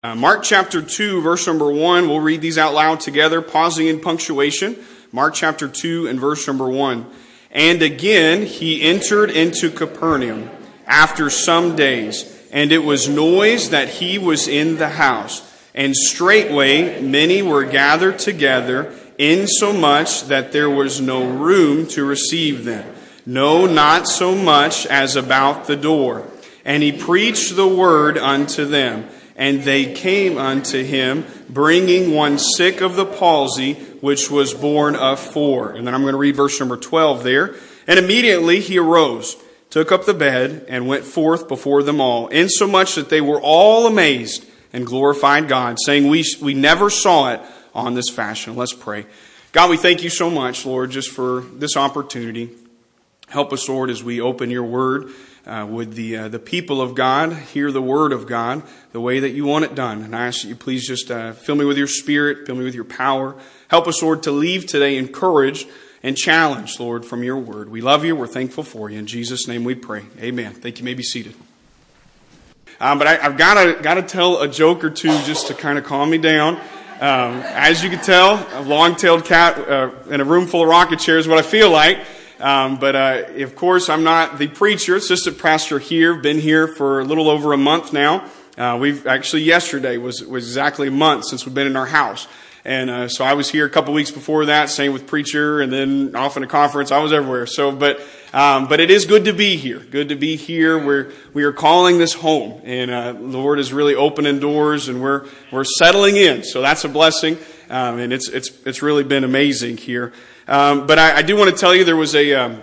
Uh, Mark chapter 2, verse number 1, we'll read these out loud together, pausing in punctuation. Mark chapter 2 and verse number 1. And again he entered into Capernaum after some days, and it was noise that he was in the house. And straightway many were gathered together, insomuch that there was no room to receive them. No, not so much as about the door. And he preached the word unto them. And they came unto him, bringing one sick of the palsy, which was borne of four. And then I'm going to read verse number 12 there. And immediately he arose, took up the bed, and went forth before them all, insomuch that they were all amazed and glorified God, saying, We, we never saw it on this fashion. Let's pray. God, we thank you so much, Lord, just for this opportunity. Help us, Lord, as we open your word uh, would the, uh, the people of God hear the word of God the way that you want it done. And I ask that you please just uh, fill me with your spirit, fill me with your power. Help us, Lord, to leave today encouraged and challenged, Lord, from your word. We love you. We're thankful for you. In Jesus' name we pray. Amen. Thank you. you may be seated. Um, but I, have got to got to tell a joke or two just to kind of calm me down. Um, as you can tell, a long-tailed cat uh, in a room full of rocket chairs what I feel like. Um, but uh, of course, I'm not the preacher, assistant pastor here. Been here for a little over a month now. Uh, we've actually yesterday was was exactly a month since we've been in our house, and uh, so I was here a couple weeks before that. Same with preacher, and then off in a conference. I was everywhere. So, but um, but it is good to be here. Good to be here. We're we are calling this home, and uh, the Lord is really opening doors, and we're we're settling in. So that's a blessing, um, and it's it's it's really been amazing here. Um, but I, I, do want to tell you there was a, um,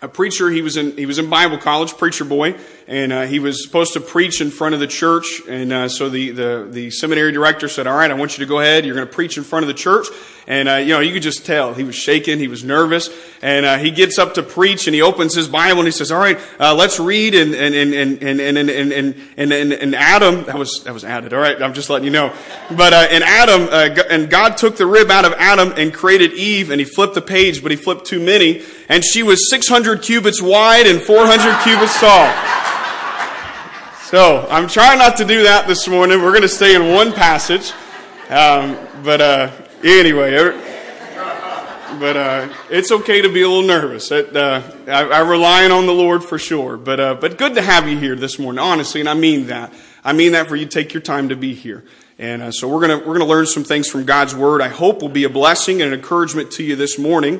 a preacher. He was in he was in Bible college, preacher boy, and uh, he was supposed to preach in front of the church. And uh, so the, the the seminary director said, "All right, I want you to go ahead. You're going to preach in front of the church." And uh, you know, you could just tell he was shaking, he was nervous, and uh, he gets up to preach, and he opens his Bible and he says, "All right, uh, let's read." And and and and and and and and, and, and, and Adam that was that was added. All right, I'm just letting you know. But uh, and Adam and God took the rib out of Adam and created Eve, and he flipped the page, but he flipped too many, and she was 600 cubits wide and 400 cubits tall. So I'm trying not to do that this morning. We're going to stay in one passage. Um, but uh, anyway, er, but uh, it's okay to be a little nervous. It, uh, I, I rely on the Lord for sure. But uh, but good to have you here this morning, honestly, and I mean that. I mean that for you to take your time to be here. And uh, so we're gonna we're gonna learn some things from God's Word. I hope will be a blessing and an encouragement to you this morning.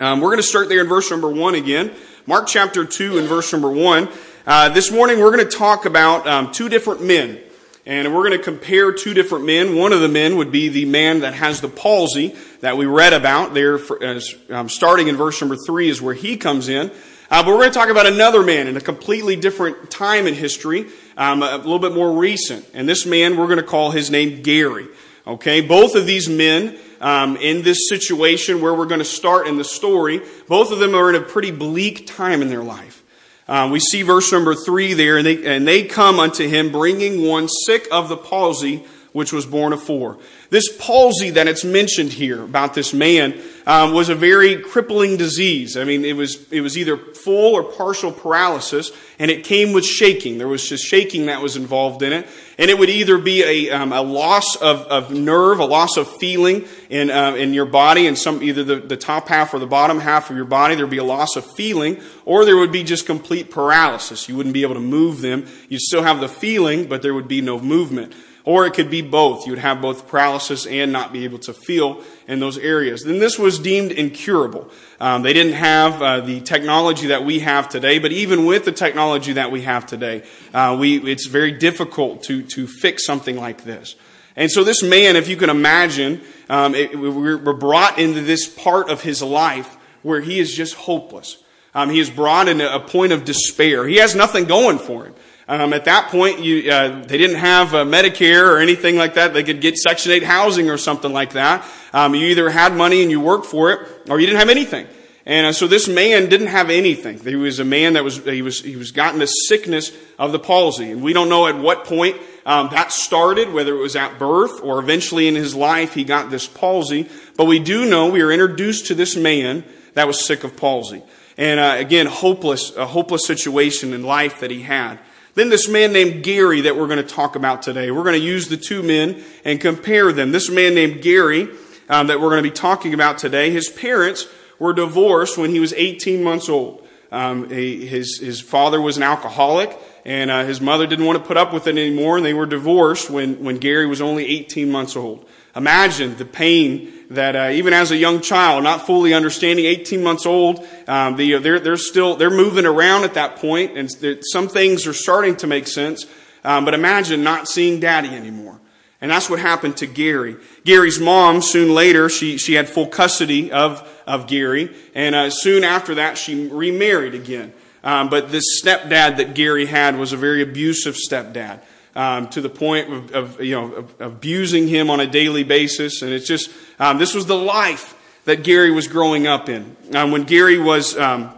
Um, we're going to start there in verse number one again. Mark chapter two and verse number one. Uh, this morning we're going to talk about um, two different men. And we're going to compare two different men. One of the men would be the man that has the palsy that we read about there, for, uh, um, starting in verse number three is where he comes in. Uh, but we're going to talk about another man in a completely different time in history, um, a little bit more recent. And this man, we're going to call his name Gary. Okay, both of these men um, in this situation where we're going to start in the story, both of them are in a pretty bleak time in their life. Um, we see verse number three there, and they, and they come unto him bringing one sick of the palsy, which was borne of four. This palsy that it's mentioned here about this man um, was a very crippling disease. I mean, it was it was either full or partial paralysis, and it came with shaking. There was just shaking that was involved in it, and it would either be a, um, a loss of, of nerve, a loss of feeling in uh, in your body, and some either the, the top half or the bottom half of your body. There'd be a loss of feeling, or there would be just complete paralysis. You wouldn't be able to move them. You'd still have the feeling, but there would be no movement. Or it could be both. You would have both paralysis and not be able to feel in those areas. Then this was deemed incurable. Um, they didn't have uh, the technology that we have today, but even with the technology that we have today, uh, we, it's very difficult to, to fix something like this. And so this man, if you can imagine, um, it, we're brought into this part of his life where he is just hopeless. Um, he is brought into a point of despair. He has nothing going for him. Um, at that point, you, uh, they didn't have uh, Medicare or anything like that. They could get Section 8 housing or something like that. Um, you either had money and you worked for it, or you didn't have anything. And uh, so this man didn't have anything. He was a man that was he was he was gotten the sickness of the palsy, and we don't know at what point um, that started, whether it was at birth or eventually in his life he got this palsy. But we do know we are introduced to this man that was sick of palsy, and again, hopeless a hopeless situation in life that he had. Then this man named Gary that we're going to talk about today. We're going to use the two men and compare them. This man named Gary um, that we're going to be talking about today, his parents were divorced when he was 18 months old. Um, he, his, his father was an alcoholic, and uh, his mother didn't want to put up with it anymore, and they were divorced when, when Gary was only 18 months old. Imagine the pain that uh, even as a young child, not fully understanding, 18 months old, um, the, they're, they're still they're moving around at that point, and some things are starting to make sense. Um, but imagine not seeing Daddy anymore. And that's what happened to Gary. Gary's mom, soon later, she, she had full custody of, of Gary. And uh, soon after that, she remarried again. Um, but this stepdad that Gary had was a very abusive stepdad um, to the point of, of you know abusing him on a daily basis, and it's just um, this was the life that Gary was growing up in. Um, when Gary was um,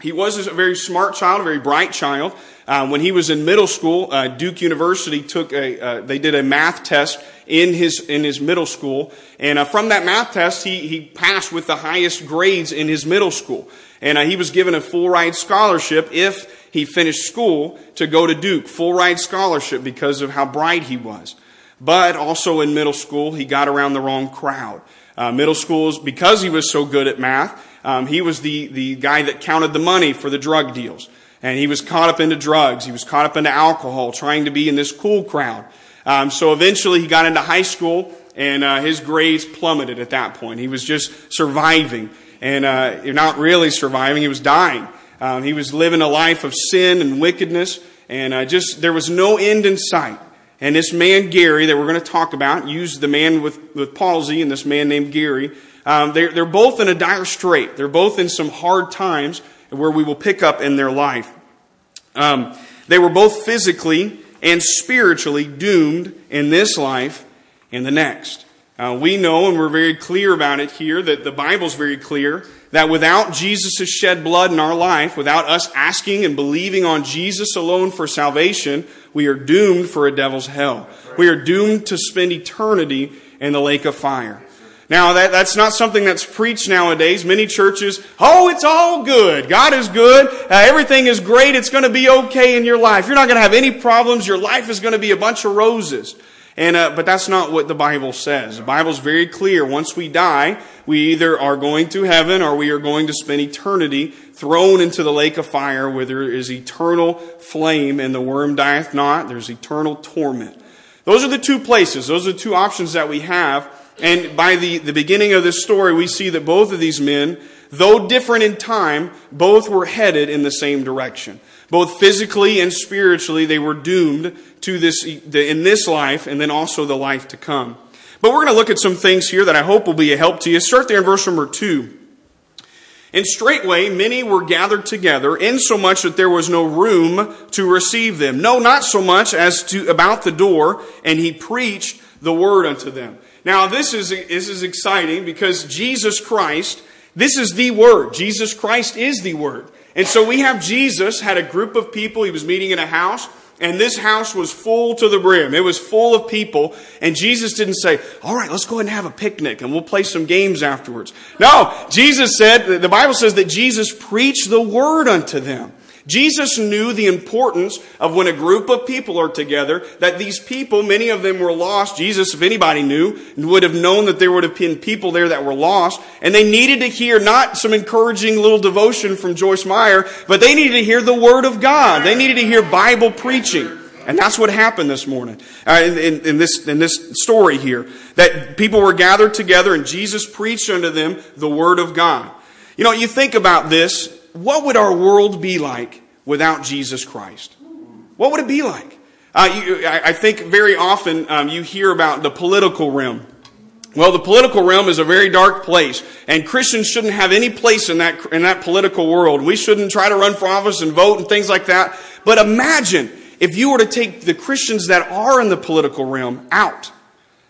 he was a very smart child, a very bright child. Uh, when he was in middle school, uh, Duke University took a uh, they did a math test in his in his middle school, and uh, from that math test, he he passed with the highest grades in his middle school, and uh, he was given a full ride scholarship if he finished school to go to Duke, full ride scholarship because of how bright he was. But also in middle school, he got around the wrong crowd. Uh, middle schools, because he was so good at math, um, he was the, the guy that counted the money for the drug deals. And he was caught up into drugs. He was caught up into alcohol, trying to be in this cool crowd. Um, so eventually he got into high school, and uh, his grades plummeted at that point. He was just surviving. And uh, not really surviving, he was dying. Um, he was living a life of sin and wickedness, and uh, just there was no end in sight. And this man, Gary, that we're going to talk about, used the man with, with palsy and this man named Gary. Um, they're, they're both in a dire strait. They're both in some hard times where we will pick up in their life. Um, they were both physically and spiritually doomed in this life and the next. Uh, we know, and we're very clear about it here, that the Bible's very clear that without Jesus' shed blood in our life, without us asking and believing on Jesus alone for salvation, we are doomed for a devil's hell. We are doomed to spend eternity in the lake of fire. Now, that, that's not something that's preached nowadays. Many churches, oh, it's all good. God is good. Uh, everything is great. It's going to be okay in your life. You're not going to have any problems. Your life is going to be a bunch of roses. And, uh, but that's not what the Bible says. The Bible's very clear. Once we die, we either are going to heaven or we are going to spend eternity thrown into the lake of fire where there is eternal flame and the worm dieth not. There's eternal torment. Those are the two places. Those are the two options that we have. And by the, the beginning of this story, we see that both of these men, though different in time, both were headed in the same direction. Both physically and spiritually, they were doomed to this, in this life and then also the life to come. But we're going to look at some things here that I hope will be a help to you. Start there in verse number two. And straightway many were gathered together, insomuch that there was no room to receive them. No, not so much as to about the door, and he preached the word unto them. Now this is, this is exciting because Jesus Christ, this is the word. Jesus Christ is the word. And so we have Jesus had a group of people. He was meeting in a house. And this house was full to the brim. It was full of people. And Jesus didn't say, all right, let's go ahead and have a picnic and we'll play some games afterwards. No, Jesus said, the Bible says that Jesus preached the word unto them. Jesus knew the importance of when a group of people are together, that these people, many of them were lost. Jesus, if anybody knew, would have known that there would have been people there that were lost. And they needed to hear not some encouraging little devotion from Joyce Meyer, but they needed to hear the Word of God. They needed to hear Bible preaching. And that's what happened this morning, uh, in, in, in, this, in this story here. That people were gathered together and Jesus preached unto them the Word of God. You know, you think about this, what would our world be like without Jesus Christ? What would it be like? Uh, you, I, I, think very often um, you hear about the political realm. Well, the political realm is a very dark place, and Christians shouldn't have any place in that, in that political world. We shouldn't try to run for office and vote and things like that. But imagine if you were to take the Christians that are in the political realm out.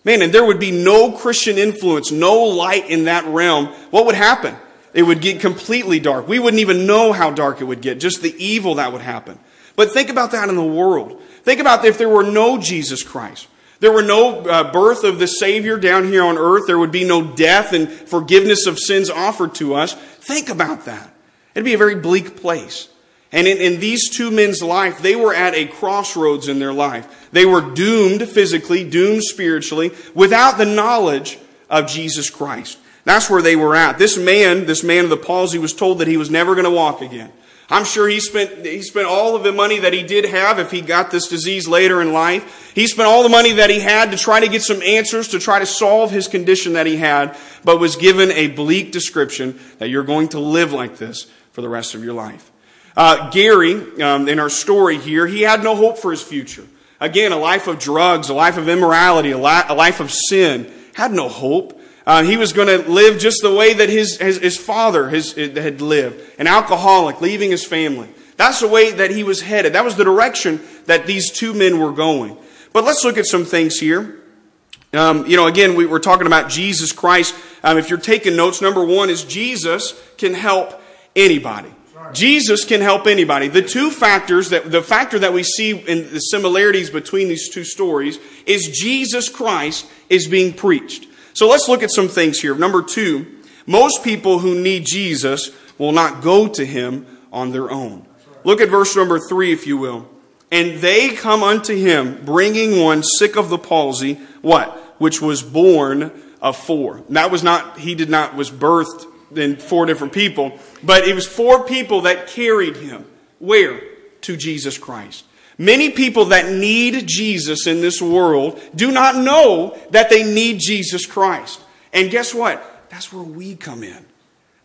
Man, and there would be no Christian influence, no light in that realm. What would happen? It would get completely dark. We wouldn't even know how dark it would get, just the evil that would happen. But think about that in the world. Think about if there were no Jesus Christ. There were no uh, birth of the Savior down here on earth. There would be no death and forgiveness of sins offered to us. Think about that. It'd be a very bleak place. And in, in, these two men's life, they were at a crossroads in their life. They were doomed physically, doomed spiritually, without the knowledge of Jesus Christ. That's where they were at. This man, this man of the palsy, was told that he was never going to walk again. I'm sure he spent, he spent all of the money that he did have if he got this disease later in life. He spent all the money that he had to try to get some answers to try to solve his condition that he had, but was given a bleak description that you're going to live like this for the rest of your life. Uh, Gary, um, in our story here, he had no hope for his future. Again, a life of drugs, a life of immorality, a, li- a life of sin, had no hope. Uh, he was going to live just the way that his, his, his father his, had lived an alcoholic, leaving his family. That's the way that he was headed. That was the direction that these two men were going. But let's look at some things here. Um, you know, again, we were talking about Jesus Christ. Um, if you're taking notes, number one is Jesus can help anybody. Jesus can help anybody. The two factors that the factor that we see in the similarities between these two stories is Jesus Christ is being preached. So let's look at some things here. Number two, most people who need Jesus will not go to him on their own. Look at verse number three, if you will. And they come unto him, bringing one sick of the palsy, what? Which was borne of four. That was not, he did not, was birthed in four different people, but it was four people that carried him. Where? To Jesus Christ. Many people that need Jesus in this world do not know that they need Jesus Christ. And guess what? That's where we come in.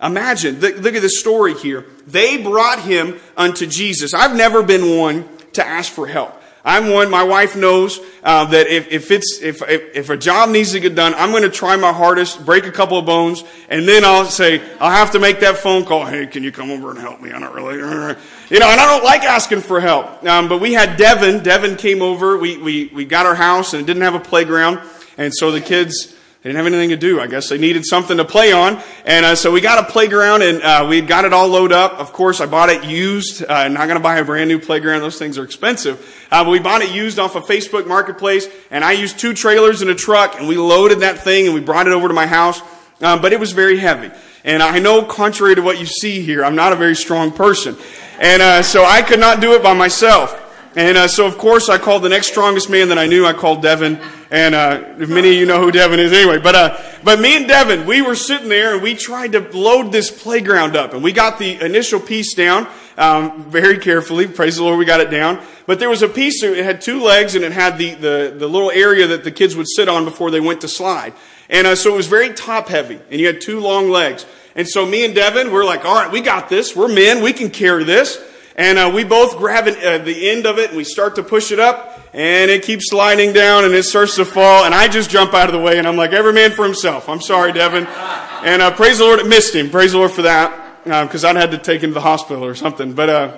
Imagine, look at this story here. They brought him unto Jesus. I've never been one to ask for help. I'm one, my wife knows uh, that if, if, it's, if, if, if a job needs to get done, I'm going to try my hardest, break a couple of bones, and then I'll say, I'll have to make that phone call. Hey, can you come over and help me? I don't really, you know, and I don't like asking for help. Um, but we had Devin. Devin came over. We, we, we got our house and it didn't have a playground. And so the kids, they didn't have anything to do. I guess they needed something to play on. And uh, so we got a playground and uh, we got it all loaded up. Of course, I bought it used. Uh, not going to buy a brand new playground. Those things are expensive. Uh, but we bought it used off of Facebook Marketplace. And I used two trailers and a truck and we loaded that thing and we brought it over to my house. Um, but it was very heavy. And I know, contrary to what you see here, I'm not a very strong person. And uh, so I could not do it by myself. And uh, so, of course, I called the next strongest man that I knew. I called Devin. And uh, many of you know who Devin is anyway. But, uh, but me and Devin, we were sitting there and we tried to load this playground up. And we got the initial piece down um, very carefully. Praise the Lord, we got it down. But there was a piece, it had two legs and it had the, the, the little area that the kids would sit on before they went to slide. And uh, so it was very top heavy. And you had two long legs. And so me and Devin, we're like, all right, we got this. We're men. We can carry this. And uh, we both grab an, uh, the end of it and we start to push it up and it keeps sliding down and it starts to fall and I just jump out of the way and I'm like, every man for himself. I'm sorry, Devin. And uh, praise the Lord, it missed him. Praise the Lord for that because uh, I'd had to take him to the hospital or something. But, uh,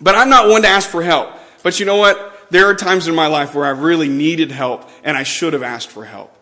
but I'm not one to ask for help. But you know what? There are times in my life where I really needed help and I should have asked for help.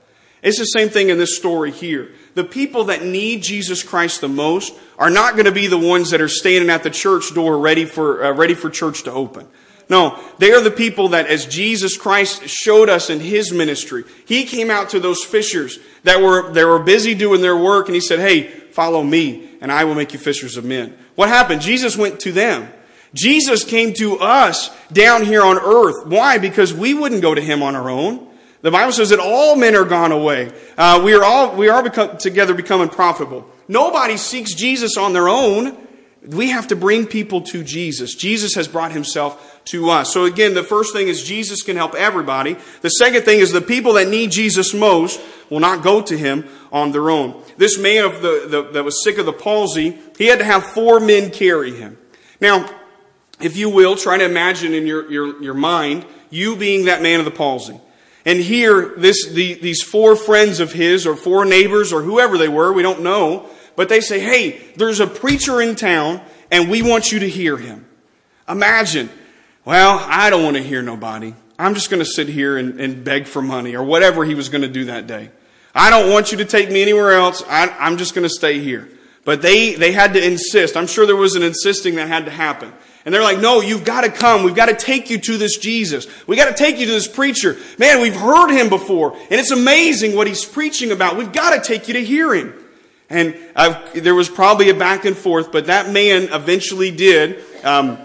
It's the same thing in this story here. The people that need Jesus Christ the most are not going to be the ones that are standing at the church door ready for, uh, ready for church to open. No, they are the people that as Jesus Christ showed us in his ministry, he came out to those fishers that were, they were busy doing their work and he said, hey, follow me and I will make you fishers of men. What happened? Jesus went to them. Jesus came to us down here on earth. Why? Because we wouldn't go to him on our own. The Bible says that all men are gone away. Uh, we are all we are become, together becoming profitable. Nobody seeks Jesus on their own. We have to bring people to Jesus. Jesus has brought himself to us. So again, the first thing is Jesus can help everybody. The second thing is the people that need Jesus most will not go to him on their own. This man of the, the that was sick of the palsy, he had to have four men carry him. Now, if you will, try to imagine in your, your, your mind you being that man of the palsy. And here, this, the, these four friends of his, or four neighbors, or whoever they were, we don't know, but they say, hey, there's a preacher in town, and we want you to hear him. Imagine, well, I don't want to hear nobody. I'm just going to sit here and, and, beg for money, or whatever he was going to do that day. I don't want you to take me anywhere else. I, I'm just going to stay here. But they, they had to insist. I'm sure there was an insisting that had to happen. And they're like, no, you've got to come. We've got to take you to this Jesus. We've got to take you to this preacher. Man, we've heard him before. And it's amazing what he's preaching about. We've got to take you to hear him. And I've, there was probably a back and forth, but that man eventually did Um,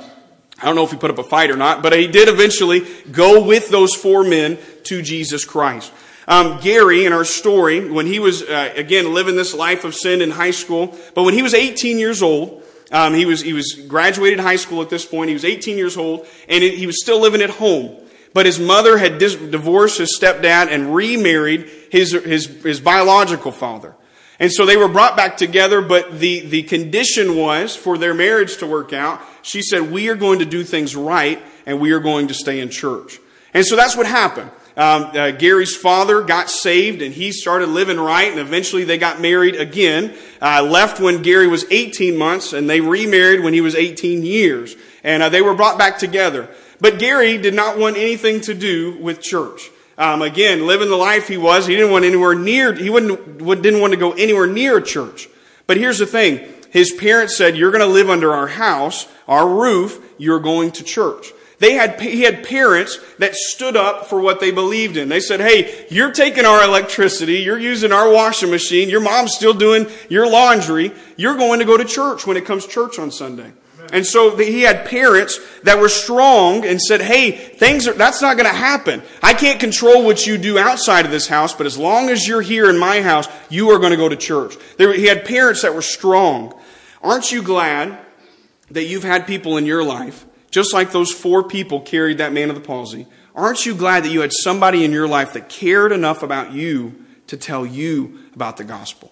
I don't know if he put up a fight or not, but he did eventually go with those four men to Jesus Christ. Um, Gary, in our story, when he was, uh, again, living this life of sin in high school, but when he was 18 years old, Um, he, was, he was graduated high school at this point. He was 18 years old, and he was still living at home. But his mother had divorced his stepdad and remarried his, his, his biological father. And so they were brought back together, but the, the condition was for their marriage to work out. She said, We are going to do things right, and we are going to stay in church. And so that's what happened. Um, uh, Gary's father got saved and he started living right, and eventually they got married again. Uh, left when Gary was 18 months, and they remarried when he was 18 years. And uh, they were brought back together. But Gary did not want anything to do with church. Um, again, living the life he was, he didn't want anywhere near, he wouldn't, didn't want to go anywhere near a church. But here's the thing. His parents said, you're going to live under our house, our roof, you're going to church. They had, he had parents that stood up for what they believed in. They said, hey, you're taking our electricity, you're using our washing machine, your mom's still doing your laundry, you're going to go to church when it comes church on Sunday. And so he had parents that were strong and said, hey, things are, that's not going to happen. I can't control what you do outside of this house, but as long as you're here in my house, you are going to go to church. There, he had parents that were strong. Aren't you glad that you've had people in your life, just like those four people carried that man of the palsy? Aren't you glad that you had somebody in your life that cared enough about you to tell you about the gospel?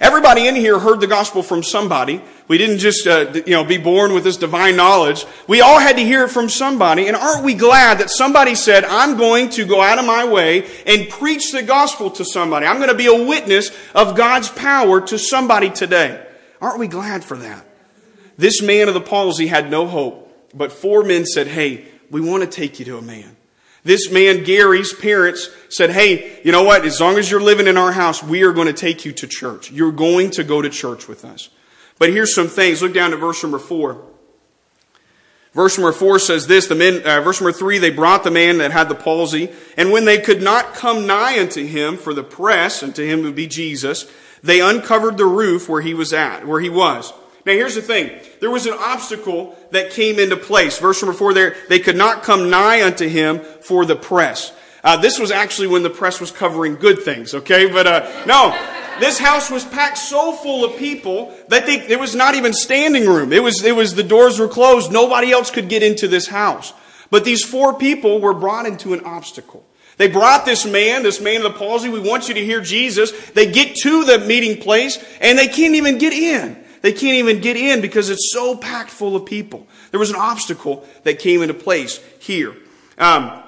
Everybody in here heard the gospel from somebody. We didn't just, uh, you know, be born with this divine knowledge. We all had to hear it from somebody. And aren't we glad that somebody said, I'm going to go out of my way and preach the gospel to somebody. I'm going to be a witness of God's power to somebody today. Aren't we glad for that? This man of the palsy had no hope, but four men said, Hey, we want to take you to a man. This man, Gary's parents, said, Hey, you know what? As long as you're living in our house, we are going to take you to church. You're going to go to church with us. But here's some things. Look down to verse number four. Verse number four says this, the men, uh, verse number three, they brought the man that had the palsy, and when they could not come nigh unto him for the press, and to him would be Jesus, they uncovered the roof where he was at, where he was. Now here's the thing. There was an obstacle that came into place. Verse number four there, they could not come nigh unto him for the press. Uh, this was actually when the press was covering good things, okay? But uh, no, this house was packed so full of people that they, there was not even standing room. It was, it was the doors were closed. Nobody else could get into this house. But these four people were brought into an obstacle. They brought this man, this man of the palsy. We want you to hear Jesus. They get to the meeting place and they can't even get in. They can't even get in because it's so packed full of people. There was an obstacle that came into place here. Um,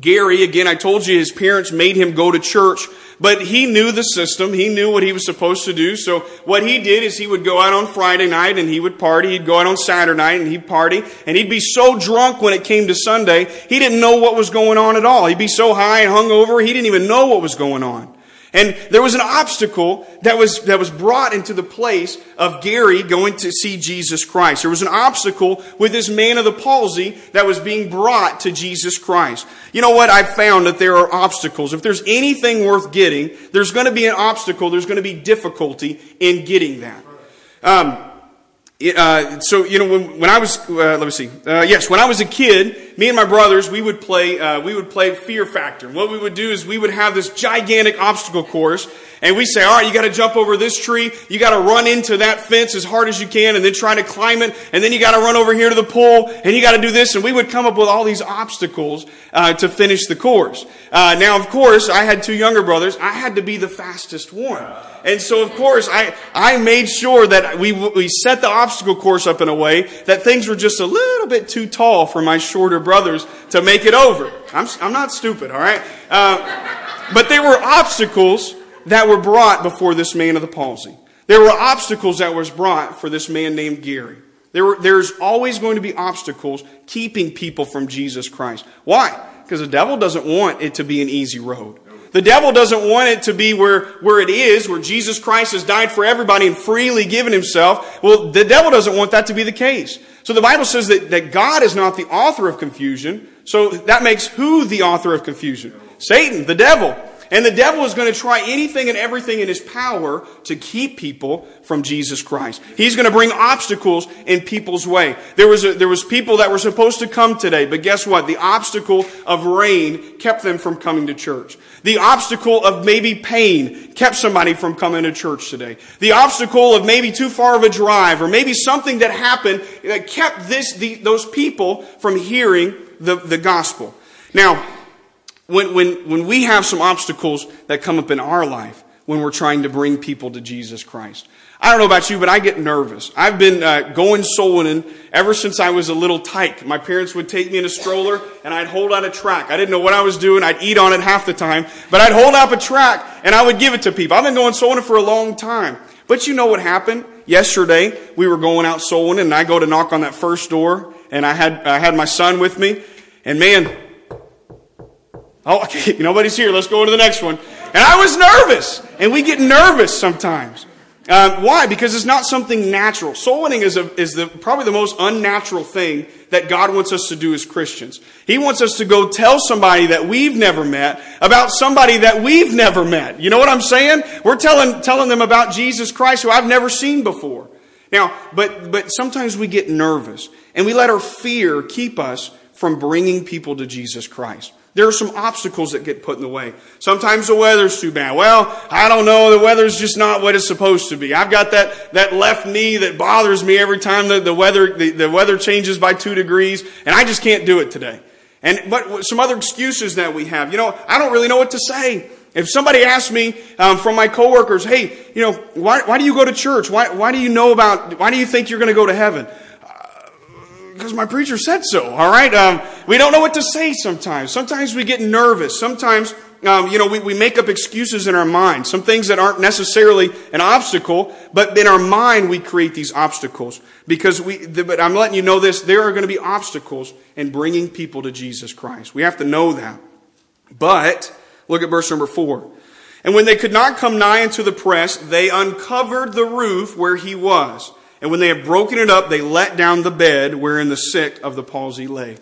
Gary, again, I told you his parents made him go to church, but he knew the system. He knew what he was supposed to do. So what he did is he would go out on Friday night and he would party. He'd go out on Saturday night and he'd party. And he'd be so drunk when it came to Sunday, he didn't know what was going on at all. He'd be so high and hungover, he didn't even know what was going on. And there was an obstacle that was, that was brought into the place of Gary going to see Jesus Christ. There was an obstacle with this man of the palsy that was being brought to Jesus Christ. You know what? I've found that there are obstacles. If there's anything worth getting, there's going to be an obstacle. There's going to be difficulty in getting that. Um, so you know when, when I was uh, let me see. Uh, yes when I was a kid me and my brothers we would play uh, we would play Fear Factor. And what we would do is we would have this gigantic obstacle course and we say all right you got to jump over this tree. You got to run into that fence as hard as you can and then try to climb it. And then you got to run over here to the pool and you got to do this. And we would come up with all these obstacles uh, to finish the course. Uh, now of course I had two younger brothers. I had to be the fastest one and so, of course, I, I made sure that we, we set the obstacle course up in a way that things were just a little bit too tall for my shorter brothers to make it over. I'm, I'm not stupid, all right? Uh, but there were obstacles that were brought before this man of the palsy. There were obstacles that was brought for this man named Gary. There were, there's always going to be obstacles keeping people from Jesus Christ. Why? Because the devil doesn't want it to be an easy road. The devil doesn't want it to be where, where it is, where Jesus Christ has died for everybody and freely given himself. Well, the devil doesn't want that to be the case. So the Bible says that, that God is not the author of confusion. So that makes who the author of confusion? Satan, the devil. And the devil is going to try anything and everything in his power to keep people from Jesus Christ. He's going to bring obstacles in people's way. There was, a, there was people that were supposed to come today, but guess what? The obstacle of rain kept them from coming to church. The obstacle of maybe pain kept somebody from coming to church today. The obstacle of maybe too far of a drive or maybe something that happened that kept this, the, those people from hearing the, the gospel. Now, when, when, when we have some obstacles that come up in our life when we're trying to bring people to Jesus Christ, I don't know about you, but I get nervous. I've been uh, going soul winning ever since I was a little tyke. My parents would take me in a stroller and I'd hold out a track. I didn't know what I was doing. I'd eat on it half the time, but I'd hold up a track and I would give it to people. I've been going soul winning for a long time. But you know what happened? Yesterday, we were going out soul winning and I go to knock on that first door and I had, I had my son with me and man, Oh, okay, nobody's here. Let's go to the next one. And I was nervous. And we get nervous sometimes. Um, why? Because it's not something natural. Soul winning is, a, is the, probably the most unnatural thing that God wants us to do as Christians. He wants us to go tell somebody that we've never met about somebody that we've never met. You know what I'm saying? We're telling, telling them about Jesus Christ who I've never seen before. Now, but, but sometimes we get nervous and we let our fear keep us from bringing people to Jesus Christ. There are some obstacles that get put in the way. Sometimes the weather's too bad. Well, I don't know. The weather's just not what it's supposed to be. I've got that, that left knee that bothers me every time the, the weather, the, the weather changes by two degrees, and I just can't do it today. And, but some other excuses that we have. You know, I don't really know what to say. If somebody asks me um, from my coworkers, hey, you know, why, why do you go to church? Why, why do you know about, why do you think you're going to go to heaven? Because my preacher said so, all right? Um, we don't know what to say sometimes. Sometimes we get nervous. Sometimes, um, you know, we, we make up excuses in our mind. Some things that aren't necessarily an obstacle, but in our mind we create these obstacles. Because we, the, but I'm letting you know this, there are going to be obstacles in bringing people to Jesus Christ. We have to know that. But, look at verse number four. And when they could not come nigh unto the press, they uncovered the roof where he was. And when they had broken it up, they let down the bed wherein the sick of the palsy lay.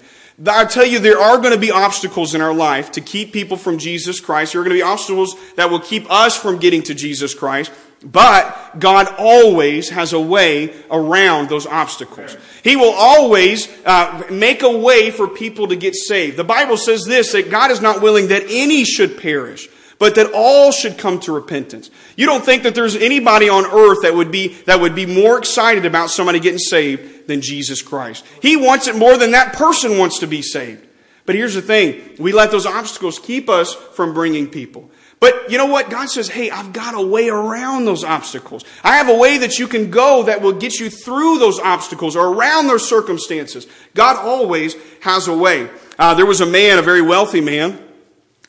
I tell you, there are going to be obstacles in our life to keep people from Jesus Christ. There are going to be obstacles that will keep us from getting to Jesus Christ. But God always has a way around those obstacles. He will always uh, make a way for people to get saved. The Bible says this, that God is not willing that any should perish, but that all should come to repentance. You don't think that there's anybody on earth that would be, that would be more excited about somebody getting saved than Jesus Christ. He wants it more than that person wants to be saved. But here's the thing. We let those obstacles keep us from bringing people. But you know what? God says, hey, I've got a way around those obstacles. I have a way that you can go that will get you through those obstacles or around those circumstances. God always has a way. Uh, there was a man, a very wealthy man,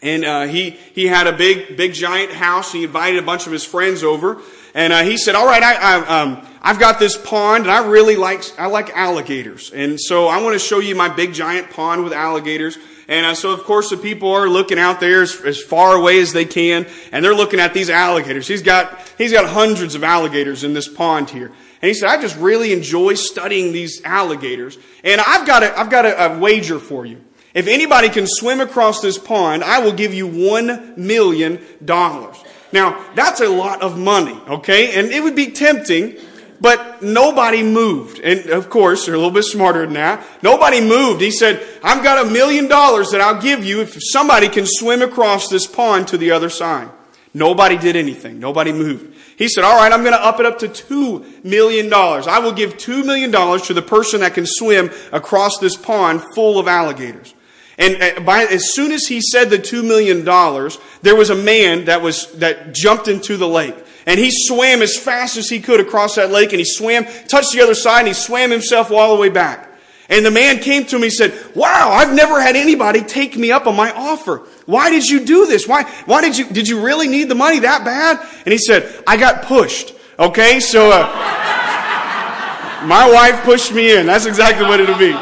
and uh, he, he had a big, big giant house. He invited a bunch of his friends over. And uh, he said, all right, I, I, um, I've got this pond and I really like, I like alligators. And so I want to show you my big giant pond with alligators. And uh, so, of course, the people are looking out there as, as, far away as they can, and they're looking at these alligators. He's got, he's got hundreds of alligators in this pond here. And he said, I just really enjoy studying these alligators. And I've got a, I've got a, a wager for you. If anybody can swim across this pond, I will give you one million dollars. Now, that's a lot of money, okay? And it would be tempting, but nobody moved. And of course, they're a little bit smarter than that. Nobody moved. He said, I've got a million dollars that I'll give you if somebody can swim across this pond to the other side. Nobody did anything. Nobody moved. He said, all right, I'm going to up it up to $2 million. I will give $2 million to the person that can swim across this pond full of alligators. And uh, by, as soon as he said the $2 million, there was a man that was, that jumped into the lake. And he swam as fast as he could across that lake and he swam, touched the other side and he swam himself all the way back. And the man came to me and said, wow, I've never had anybody take me up on my offer. Why did you do this? Why, why did you, did you really need the money that bad? And he said, I got pushed. Okay, so, uh, my wife pushed me in. That's exactly what it'll be.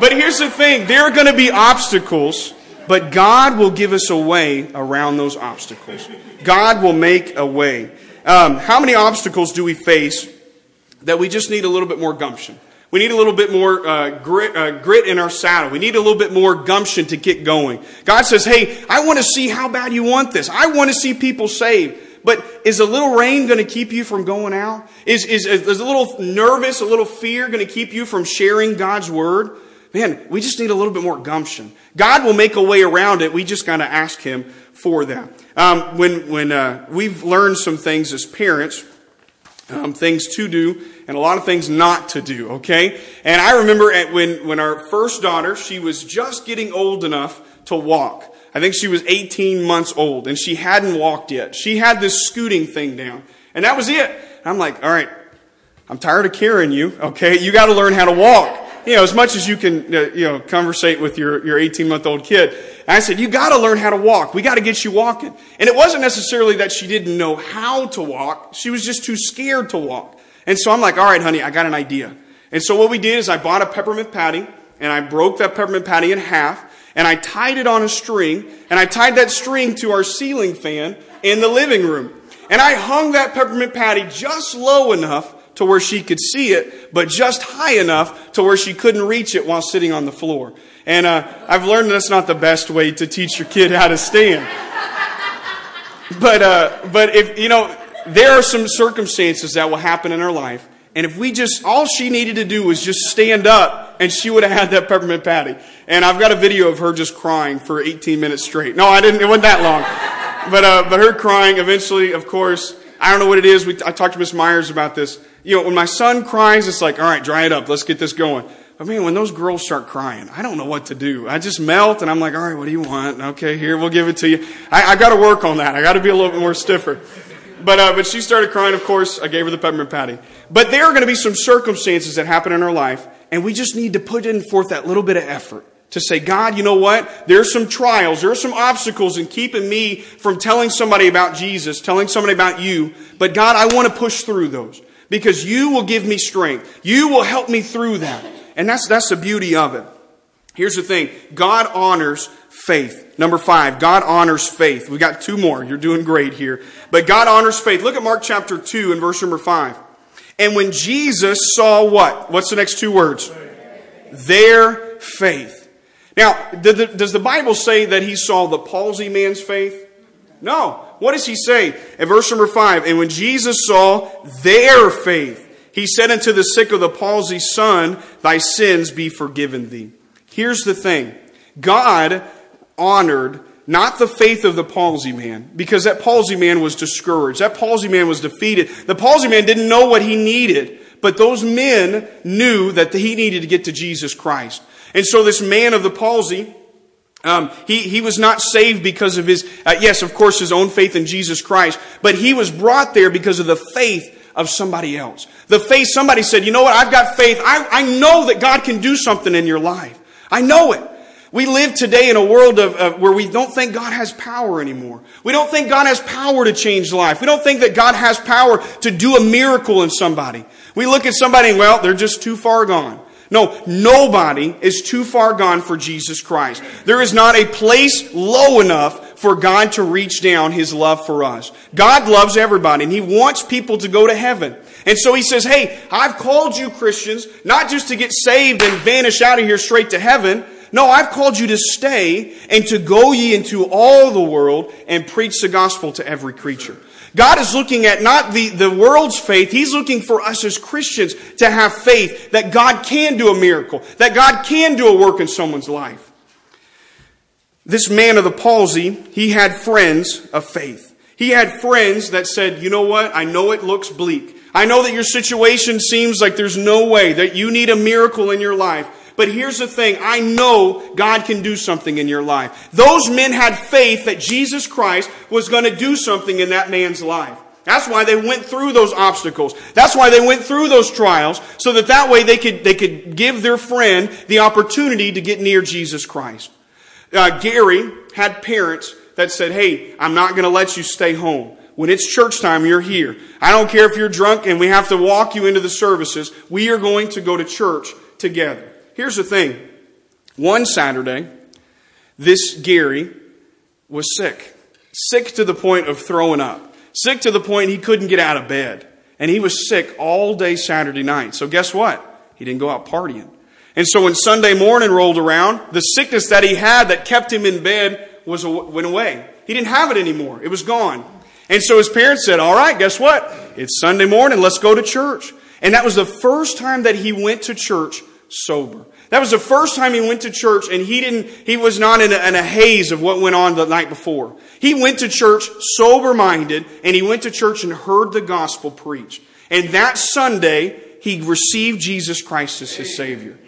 But here's the thing there are going to be obstacles, but God will give us a way around those obstacles. God will make a way. Um, how many obstacles do we face that we just need a little bit more gumption? We need a little bit more uh, grit, uh, grit in our saddle. We need a little bit more gumption to get going. God says, hey, I want to see how bad you want this. I want to see people saved. But is a little rain going to keep you from going out? Is, is, is a little nervous, a little fear going to keep you from sharing God's word? Man, we just need a little bit more gumption. God will make a way around it. We just got to ask Him for that. Um, when when uh, we've learned some things as parents, um, things to do and a lot of things not to do, okay? And I remember at when, when our first daughter, she was just getting old enough to walk. I think she was 18 months old and she hadn't walked yet. She had this scooting thing down and that was it. I'm like, all right, I'm tired of carrying you, okay? You got to learn how to walk. You know, as much as you can, uh, you know, conversate with your, your 18 month old kid. And I said, you got to learn how to walk. We got to get you walking. And it wasn't necessarily that she didn't know how to walk. She was just too scared to walk. And so I'm like, all right, honey, I got an idea. And so what we did is I bought a peppermint patty and I broke that peppermint patty in half and I tied it on a string and I tied that string to our ceiling fan in the living room. And I hung that peppermint patty just low enough to where she could see it, but just high enough to where she couldn't reach it while sitting on the floor. And uh, I've learned that's not the best way to teach your kid how to stand. But uh, but if you know, there are some circumstances that will happen in her life. And if we just, all she needed to do was just stand up and she would have had that peppermint patty. And I've got a video of her just crying for 18 minutes straight. No, I didn't, it wasn't that long. But, uh, but her crying eventually, of course, I don't know what it is. We, I talked to Miss Myers about this. You know, when my son cries, it's like, all right, dry it up. Let's get this going. But man, when those girls start crying, I don't know what to do. I just melt and I'm like, all right, what do you want? Okay, here, we'll give it to you. I, I got to work on that. I got to be a little bit more stiffer. But, uh, but she started crying, of course. I gave her the peppermint patty. But there are going to be some circumstances that happen in her life, and we just need to put in forth that little bit of effort to say, God, you know what? There's some trials, there are some obstacles in keeping me from telling somebody about Jesus, telling somebody about you. But God, I want to push through those because you will give me strength. You will help me through that. And that's, that's the beauty of it. Here's the thing. God honors faith. Number five, God honors faith. We got two more. You're doing great here. But God honors faith. Look at Mark chapter 2 and verse number 5. And when Jesus saw what? What's the next two words? Their faith. Now, does the Bible say that he saw the palsy man's faith? No. What does he say? In verse number 5, and when Jesus saw their faith, he said unto the sick of the palsy, Son, thy sins be forgiven thee. Here's the thing God honored not the faith of the palsy man, because that palsy man was discouraged. That palsy man was defeated. The palsy man didn't know what he needed, but those men knew that he needed to get to Jesus Christ. And so this man of the palsy, um, he, he was not saved because of his, uh, yes, of course, his own faith in Jesus Christ, but he was brought there because of the faith of somebody else. The faith, somebody said, you know what, I've got faith. I, I know that God can do something in your life. I know it. We live today in a world of, of, where we don't think God has power anymore. We don't think God has power to change life. We don't think that God has power to do a miracle in somebody. We look at somebody and, well, they're just too far gone. No, nobody is too far gone for Jesus Christ. There is not a place low enough for God to reach down His love for us. God loves everybody and He wants people to go to heaven. And so He says, hey, I've called you Christians not just to get saved and vanish out of here straight to heaven. No, I've called you to stay and to go ye into all the world and preach the gospel to every creature. God is looking at not the, the world's faith, He's looking for us as Christians to have faith that God can do a miracle, that God can do a work in someone's life. This man of the palsy, he had friends of faith. He had friends that said, you know what? I know it looks bleak. I know that your situation seems like there's no way, that you need a miracle in your life. But here's the thing. I know God can do something in your life. Those men had faith that Jesus Christ was going to do something in that man's life. That's why they went through those obstacles. That's why they went through those trials, so that that way they could, they could give their friend the opportunity to get near Jesus Christ. Uh, Gary had parents that said, hey, I'm not going to let you stay home. When it's church time, you're here. I don't care if you're drunk and we have to walk you into the services. We are going to go to church together. Here's the thing. One Saturday, this Gary was sick. Sick to the point of throwing up. Sick to the point he couldn't get out of bed. And he was sick all day Saturday night. So guess what? He didn't go out partying. And so when Sunday morning rolled around, the sickness that he had that kept him in bed was went away. He didn't have it anymore. It was gone. And so his parents said, all right, guess what? It's Sunday morning. Let's go to church. And that was the first time that he went to church sober. That was the first time he went to church and he didn't, he was not in a, in a haze of what went on the night before. He went to church sober minded and he went to church and heard the gospel preached. And that Sunday, he received Jesus Christ as his Savior.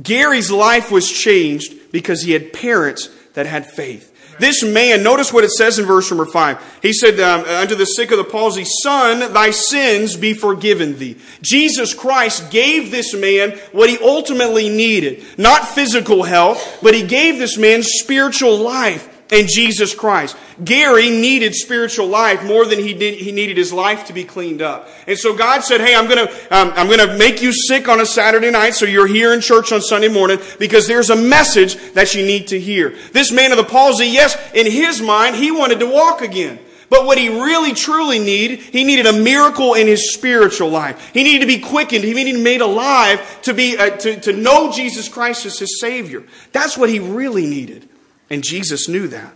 Gary's life was changed because he had parents that had faith. This man, notice what it says in verse number five. He said, um, unto the sick of the palsy, Son, thy sins be forgiven thee. Jesus Christ gave this man what he ultimately needed. Not physical health, but he gave this man spiritual life in Jesus Christ. Gary needed spiritual life more than he did, he needed his life to be cleaned up. And so God said, Hey, I'm gonna, um, I'm gonna make you sick on a Saturday night so you're here in church on Sunday morning because there's a message that you need to hear. This man of the palsy, yes, in his mind, he wanted to walk again. But what he really truly needed, he needed a miracle in his spiritual life. He needed to be quickened. He needed to be made alive to be, uh, to, to know Jesus Christ as his Savior. That's what he really needed. And Jesus knew that.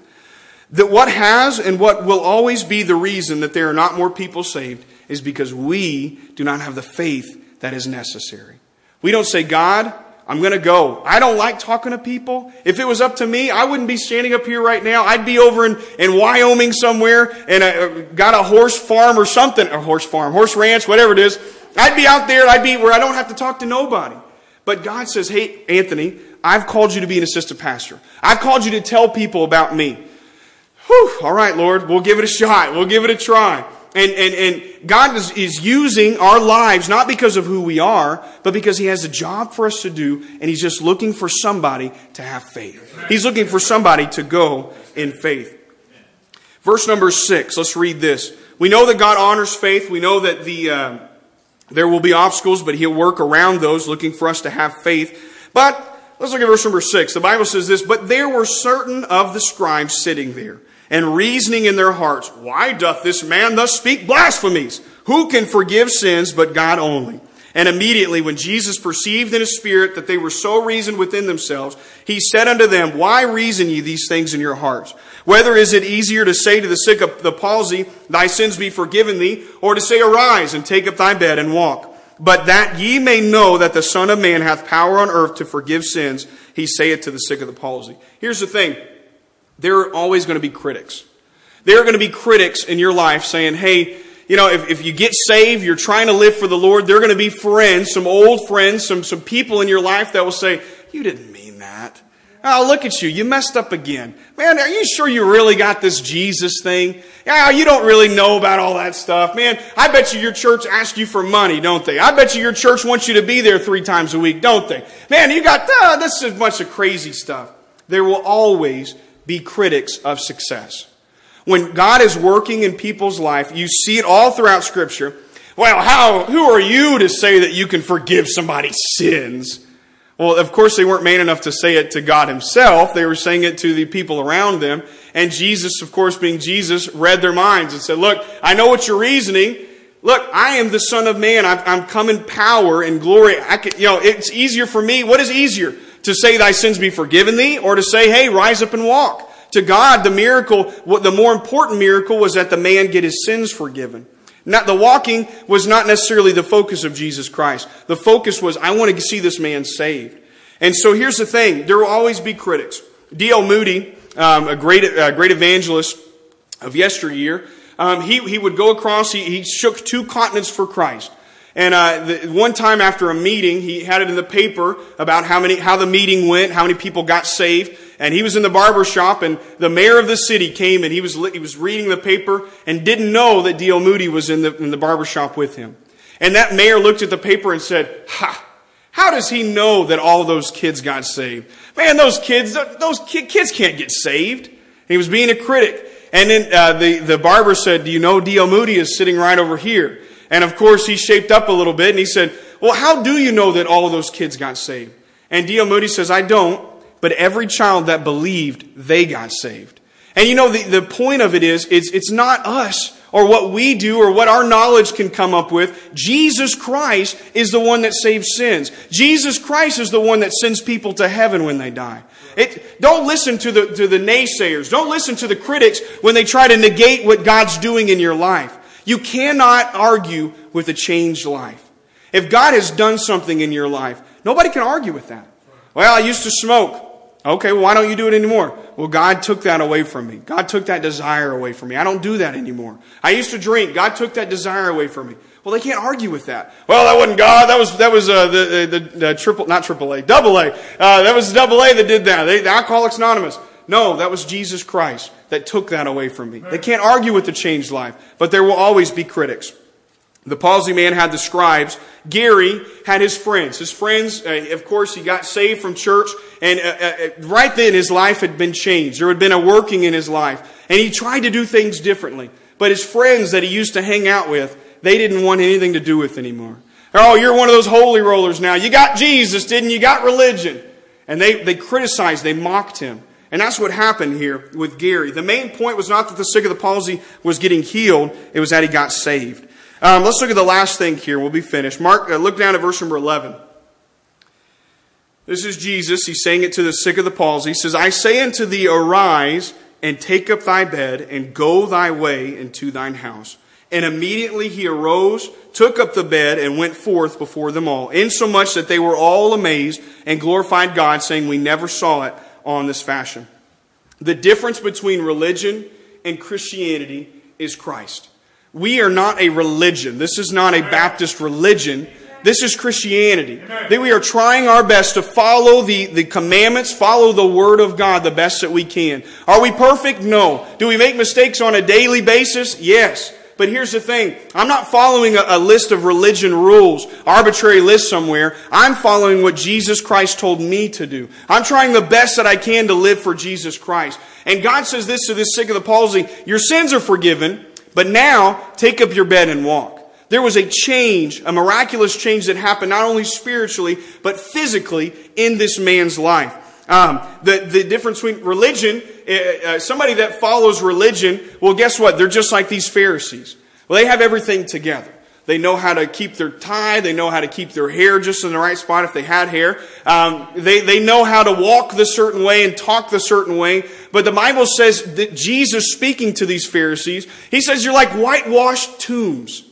That what has and what will always be the reason that there are not more people saved is because we do not have the faith that is necessary. We don't say, God, I'm going to go. I don't like talking to people. If it was up to me, I wouldn't be standing up here right now. I'd be over in, in Wyoming somewhere and I uh, got a horse farm or something, a horse farm, horse ranch, whatever it is. I'd be out there. I'd be where I don't have to talk to nobody. But God says, hey, Anthony, I've called you to be an assistant pastor. I've called you to tell people about me. Whew, all right, Lord, we'll give it a shot. We'll give it a try. And, and, and God is, is using our lives not because of who we are, but because He has a job for us to do, and He's just looking for somebody to have faith. He's looking for somebody to go in faith. Verse number six, let's read this. We know that God honors faith. We know that the, uh, there will be obstacles, but He'll work around those, looking for us to have faith. But Let's look at verse number six. The Bible says this, But there were certain of the scribes sitting there, and reasoning in their hearts, Why doth this man thus speak blasphemies? Who can forgive sins but God only? And immediately, when Jesus perceived in his spirit that they were so reasoned within themselves, he said unto them, Why reason ye these things in your hearts? Whether is it easier to say to the sick of the palsy, Thy sins be forgiven thee, or to say, Arise and take up thy bed and walk? But that ye may know that the Son of Man hath power on earth to forgive sins, he saith to the sick of the palsy. Here's the thing. There are always going to be critics. There are going to be critics in your life saying, hey, you know, if, if you get saved, you're trying to live for the Lord, there are going to be friends, some old friends, some, some people in your life that will say, you didn't mean that. Oh, look at you. You messed up again. Man, are you sure you really got this Jesus thing? Yeah, you don't really know about all that stuff. Man, I bet you your church asks you for money, don't they? I bet you your church wants you to be there three times a week, don't they? Man, you got, uh, this is a bunch of crazy stuff. There will always be critics of success. When God is working in people's life, you see it all throughout scripture. Well, how, who are you to say that you can forgive somebody's sins? Well, of course, they weren't man enough to say it to God Himself. They were saying it to the people around them. And Jesus, of course, being Jesus, read their minds and said, Look, I know what you're reasoning. Look, I am the Son of Man. I'm come in power and glory. I can, you know, it's easier for me. What is easier? To say thy sins be forgiven thee or to say, hey, rise up and walk? To God, the miracle, what the more important miracle was that the man get his sins forgiven. Not, the walking was not necessarily the focus of Jesus Christ. The focus was, I want to see this man saved. And so here's the thing there will always be critics. D.L. Moody, um, a great, uh, great evangelist of yesteryear, um, he, he would go across, he, he shook two continents for Christ. And uh, the, one time after a meeting, he had it in the paper about how many how the meeting went, how many people got saved. And he was in the barber shop, and the mayor of the city came, and he was he was reading the paper and didn't know that D.L. Moody was in the in the barber shop with him. And that mayor looked at the paper and said, "Ha." How does he know that all those kids got saved? Man, those kids, those kids can't get saved. He was being a critic. And then uh, the, the barber said, Do you know D.L. Moody is sitting right over here? And of course, he shaped up a little bit and he said, Well, how do you know that all of those kids got saved? And D.L. Moody says, I don't, but every child that believed, they got saved. And you know, the, the point of it is, it's, it's not us or what we do or what our knowledge can come up with. Jesus Christ is the one that saves sins. Jesus Christ is the one that sends people to heaven when they die. It, don't listen to the, to the naysayers. Don't listen to the critics when they try to negate what God's doing in your life. You cannot argue with a changed life. If God has done something in your life, nobody can argue with that. Well, I used to smoke. Okay, well, why don't you do it anymore? Well, God took that away from me. God took that desire away from me. I don't do that anymore. I used to drink. God took that desire away from me. Well, they can't argue with that. Well, that wasn't God. That was that was uh, the, the, the triple, not triple A, double A. Uh, that was double A that did that. They, the Alcoholics Anonymous. No, that was Jesus Christ that took that away from me. They can't argue with the changed life, but there will always be critics. The palsy man had the scribes. Gary had his friends. His friends, uh, of course, he got saved from church, and uh, uh, uh, right then his life had been changed. There had been a working in his life, and he tried to do things differently. But his friends that he used to hang out with, they didn't want anything to do with anymore. Oh, you're one of those holy rollers now. You got Jesus, didn't you? You got religion. And they, they criticized, they mocked him. And that's what happened here with Gary. The main point was not that the sick of the palsy was getting healed, it was that he got saved. Um, let's look at the last thing here. We'll be finished. Mark, uh, look down at verse number 11. This is Jesus. He's saying it to the sick of the palsy. He says, I say unto thee, arise and take up thy bed and go thy way into thine house. And immediately he arose, took up the bed, and went forth before them all, insomuch that they were all amazed and glorified God, saying, We never saw it on this fashion. The difference between religion and Christianity is Christ. We are not a religion. This is not a Baptist religion. This is Christianity. That we are trying our best to follow the, the commandments, follow the Word of God the best that we can. Are we perfect? No. Do we make mistakes on a daily basis? Yes. But here's the thing. I'm not following a, a, list of religion rules, arbitrary list somewhere. I'm following what Jesus Christ told me to do. I'm trying the best that I can to live for Jesus Christ. And God says this to this sick of the palsy, your sins are forgiven, but now take up your bed and walk. There was a change, a miraculous change that happened not only spiritually, but physically in this man's life. Um, the, the difference between religion, uh, somebody that follows religion, well, guess what? They're just like these Pharisees. Well, they have everything together. They know how to keep their tie. They know how to keep their hair just in the right spot if they had hair. Um, they, they know how to walk the certain way and talk the certain way. But the Bible says that Jesus speaking to these Pharisees, he says you're like whitewashed tombs.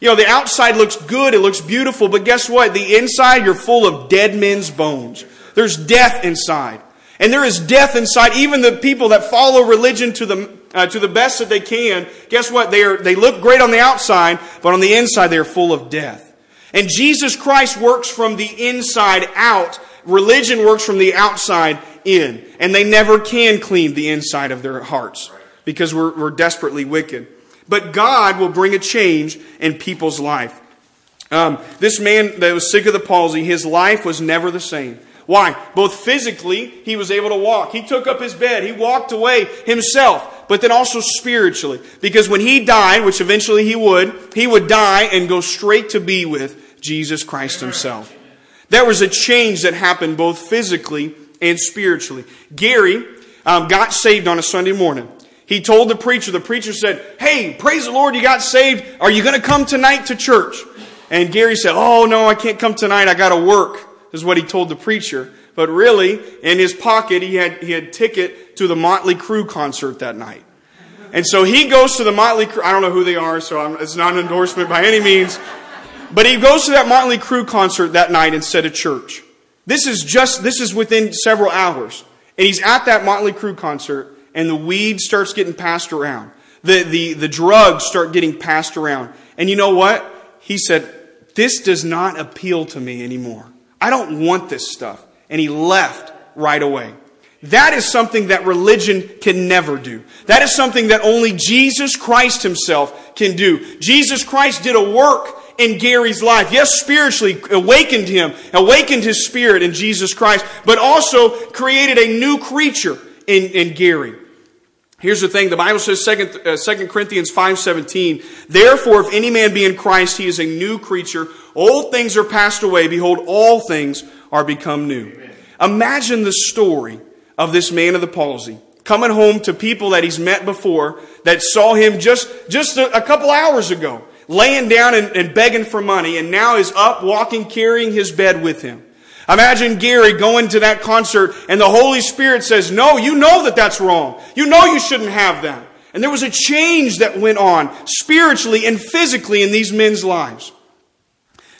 You know, the outside looks good, it looks beautiful, but guess what? The inside, you're full of dead men's bones. There's death inside. And there is death inside. Even the people that follow religion to the, uh, to the best that they can, guess what? They, are, they look great on the outside, but on the inside they are full of death. And Jesus Christ works from the inside out. Religion works from the outside in. And they never can clean the inside of their hearts because we're, we're desperately wicked. But God will bring a change in people's life. Um, this man that was sick of the palsy, his life was never the same. Why? Both physically, he was able to walk. He took up his bed. He walked away himself, but then also spiritually. Because when he died, which eventually he would, he would die and go straight to be with Jesus Christ himself. There was a change that happened both physically and spiritually. Gary um, got saved on a Sunday morning. He told the preacher, the preacher said, Hey, praise the Lord, you got saved. Are you going to come tonight to church? And Gary said, Oh, no, I can't come tonight. I got to work is what he told the preacher. But really, in his pocket, he had, he had ticket to the Motley Crue concert that night. And so he goes to the Motley Crue. I don't know who they are, so I'm, it's not an endorsement by any means. But he goes to that Motley Crue concert that night instead of church. This is just, this is within several hours. And he's at that Motley Crue concert, and the weed starts getting passed around. The, the, the drugs start getting passed around. And you know what? He said, This does not appeal to me anymore. I don't want this stuff. And he left right away. That is something that religion can never do. That is something that only Jesus Christ himself can do. Jesus Christ did a work in Gary's life. Yes, spiritually awakened him, awakened his spirit in Jesus Christ, but also created a new creature in, in Gary. Here's the thing. The Bible says, 2, uh, 2 Corinthians 5.17, Therefore, if any man be in Christ, he is a new creature. Old things are passed away. Behold, all things are become new. Amen. Imagine the story of this man of the palsy. coming home to people that he's met before that saw him just, just a, a couple hours ago, laying down and, and begging for money, and now is up, walking, carrying his bed with him. Imagine Gary going to that concert and the Holy Spirit says, no, you know that that's wrong. You know you shouldn't have that. And there was a change that went on spiritually and physically in these men's lives.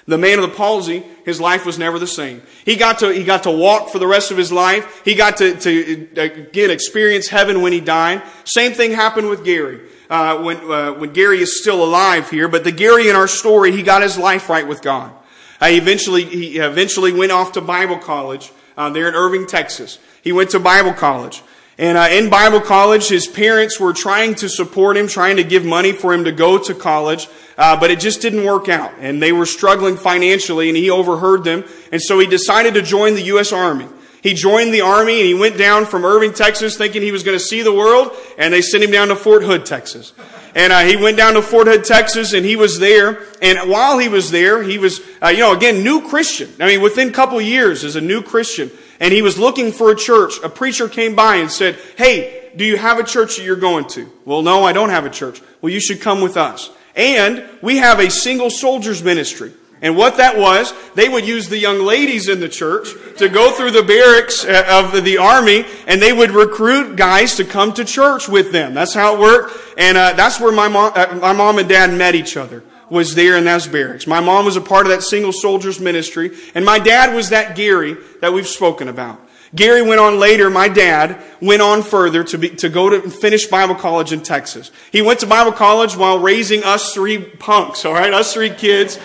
The man of the palsy, his life was never the same. He got to, he got to walk for the rest of his life. He got to, to uh, again experience heaven when he died. Same thing happened with Gary. Uh, when, uh, when Gary is still alive here, but the Gary in our story, he got his life right with God. Uh, he eventually, he eventually went off to Bible college uh, there in Irving, Texas. He went to Bible college. And uh, in Bible college, his parents were trying to support him, trying to give money for him to go to college, uh, but it just didn't work out. And they were struggling financially, and he overheard them. And so he decided to join the U.S. Army. He joined the Army, and he went down from Irving, Texas, thinking he was going to see the world, and they sent him down to Fort Hood, Texas. And uh, he went down to Fort Hood, Texas, and he was there. And while he was there, he was, uh, you know, again, new Christian. I mean, within a couple years as a new Christian. And he was looking for a church. A preacher came by and said, Hey, do you have a church that you're going to? Well, no, I don't have a church. Well, you should come with us. And we have a single soldiers ministry. And what that was, they would use the young ladies in the church to go through the barracks uh, of the army, and they would recruit guys to come to church with them. That's how it worked. And uh, that's where my mom, uh, my mom and dad met each other, was there in those barracks. My mom was a part of that single soldiers ministry, and my dad was that Gary that we've spoken about. Gary went on later, my dad went on further to, be, to go to finish Bible college in Texas. He went to Bible college while raising us three punks, all right, us three kids.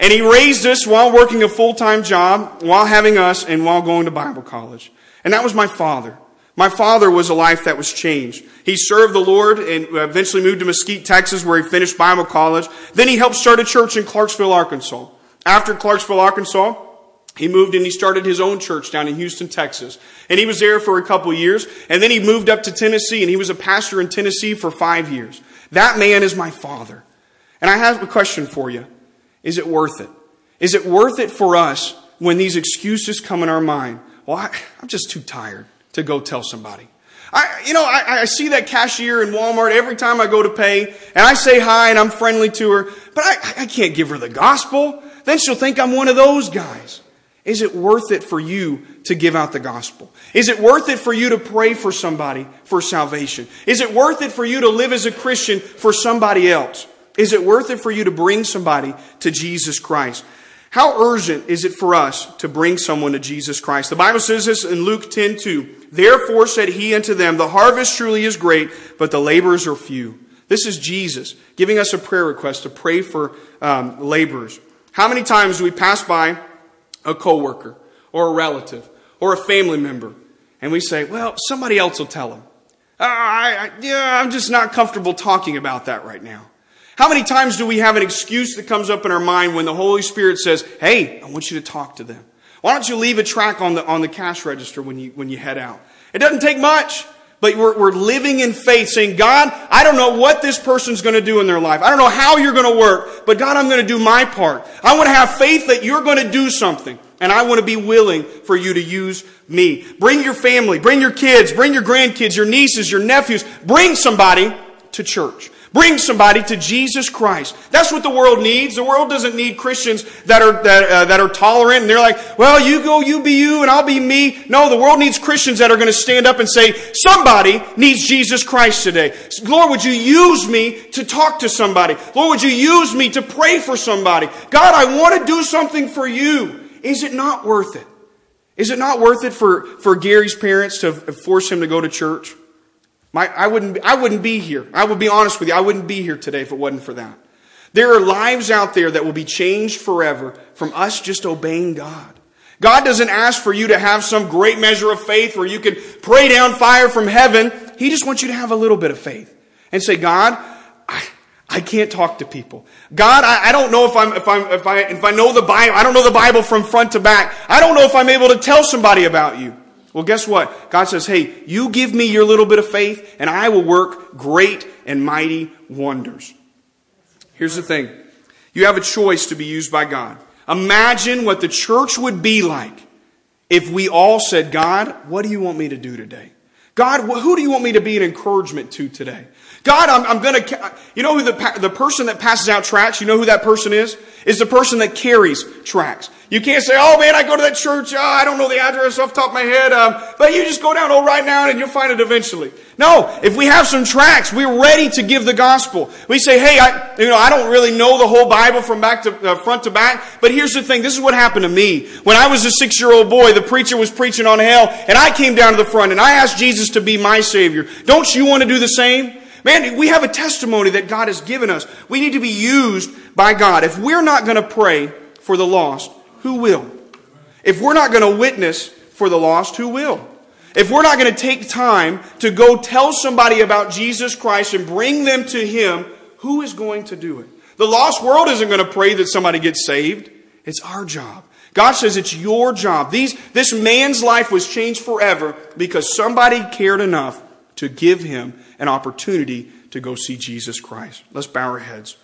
And he raised us while working a full time job, while having us, and while going to Bible college. And that was my father. My father was a life that was changed. He served the Lord and eventually moved to Mesquite, Texas, where he finished Bible college. Then he helped start a church in Clarksville, Arkansas. After Clarksville, Arkansas, he moved and he started his own church down in Houston, Texas. And he was there for a couple years. And then he moved up to Tennessee and he was a pastor in Tennessee for five years. That man is my father. And I have a question for you. Is it worth it? Is it worth it for us when these excuses come in our mind? Well, I, am just too tired to go tell somebody. I, you know, I, I, see that cashier in Walmart every time I go to pay, and I say hi and I'm friendly to her, but I, I can't give her the gospel. Then she'll think I'm one of those guys. Is it worth it for you to give out the gospel? Is it worth it for you to pray for somebody for salvation? Is it worth it for you to live as a Christian for somebody else? Is it worth it for you to bring somebody to Jesus Christ? How urgent is it for us to bring someone to Jesus Christ? The Bible says this in Luke 10 2. Therefore said he unto them, The harvest truly is great, but the laborers are few. This is Jesus giving us a prayer request to pray for um, laborers. How many times do we pass by a coworker or a relative or a family member and we say, Well, somebody else will tell them. Uh, I, I, yeah, I'm just not comfortable talking about that right now. How many times do we have an excuse that comes up in our mind when the Holy Spirit says, Hey, I want you to talk to them? Why don't you leave a track on the, on the cash register when you, when you head out? It doesn't take much, but we're, we're living in faith saying, God, I don't know what this person's going to do in their life. I don't know how you're going to work, but God, I'm going to do my part. I want to have faith that you're going to do something. And I want to be willing for you to use me. Bring your family, bring your kids, bring your grandkids, your nieces, your nephews. Bring somebody to church. Bring somebody to Jesus Christ. That's what the world needs. The world doesn't need Christians that are, that, uh, that are tolerant and they're like, well, you go, you be you, and I'll be me. No, the world needs Christians that are going to stand up and say, somebody needs Jesus Christ today. Lord, would you use me to talk to somebody? Lord, would you use me to pray for somebody? God, I want to do something for you. Is it not worth it? Is it not worth it for, for Gary's parents to force him to go to church? My, I, wouldn't, I wouldn't be here. I would be honest with you. I wouldn't be here today if it wasn't for that. There are lives out there that will be changed forever from us just obeying God. God doesn't ask for you to have some great measure of faith where you can pray down fire from heaven. He just wants you to have a little bit of faith and say, God, I, I can't talk to people. God, I, I, don't know if I'm, if I'm, if I, if I know the Bible, I don't know the Bible from front to back. I don't know if I'm able to tell somebody about you. Well, guess what? God says, hey, you give me your little bit of faith, and I will work great and mighty wonders. Here's the thing you have a choice to be used by God. Imagine what the church would be like if we all said, God, what do you want me to do today? God, who do you want me to be an encouragement to today? God, I'm, I'm going to, you know who the, the person that passes out tracts, you know who that person is? Is the person that carries tracts. You can't say, oh man, I go to that church, oh, I don't know the address off the top of my head, um, but you just go down, oh, right now, and you'll find it eventually. No, if we have some tracks, we're ready to give the gospel. We say, hey, I, you know, I don't really know the whole Bible from back to, uh, front to back, but here's the thing, this is what happened to me. When I was a six-year-old boy, the preacher was preaching on hell, and I came down to the front, and I asked Jesus to be my Savior. Don't you want to do the same? Man, we have a testimony that God has given us. We need to be used by God. If we're not going to pray for the lost, who will? If we're not going to witness for the lost, who will? If we're not going to take time to go tell somebody about Jesus Christ and bring them to Him, who is going to do it? The lost world isn't going to pray that somebody gets saved. It's our job. God says it's your job. These, this man's life was changed forever because somebody cared enough to give him an opportunity to go see Jesus Christ. Let's bow our heads.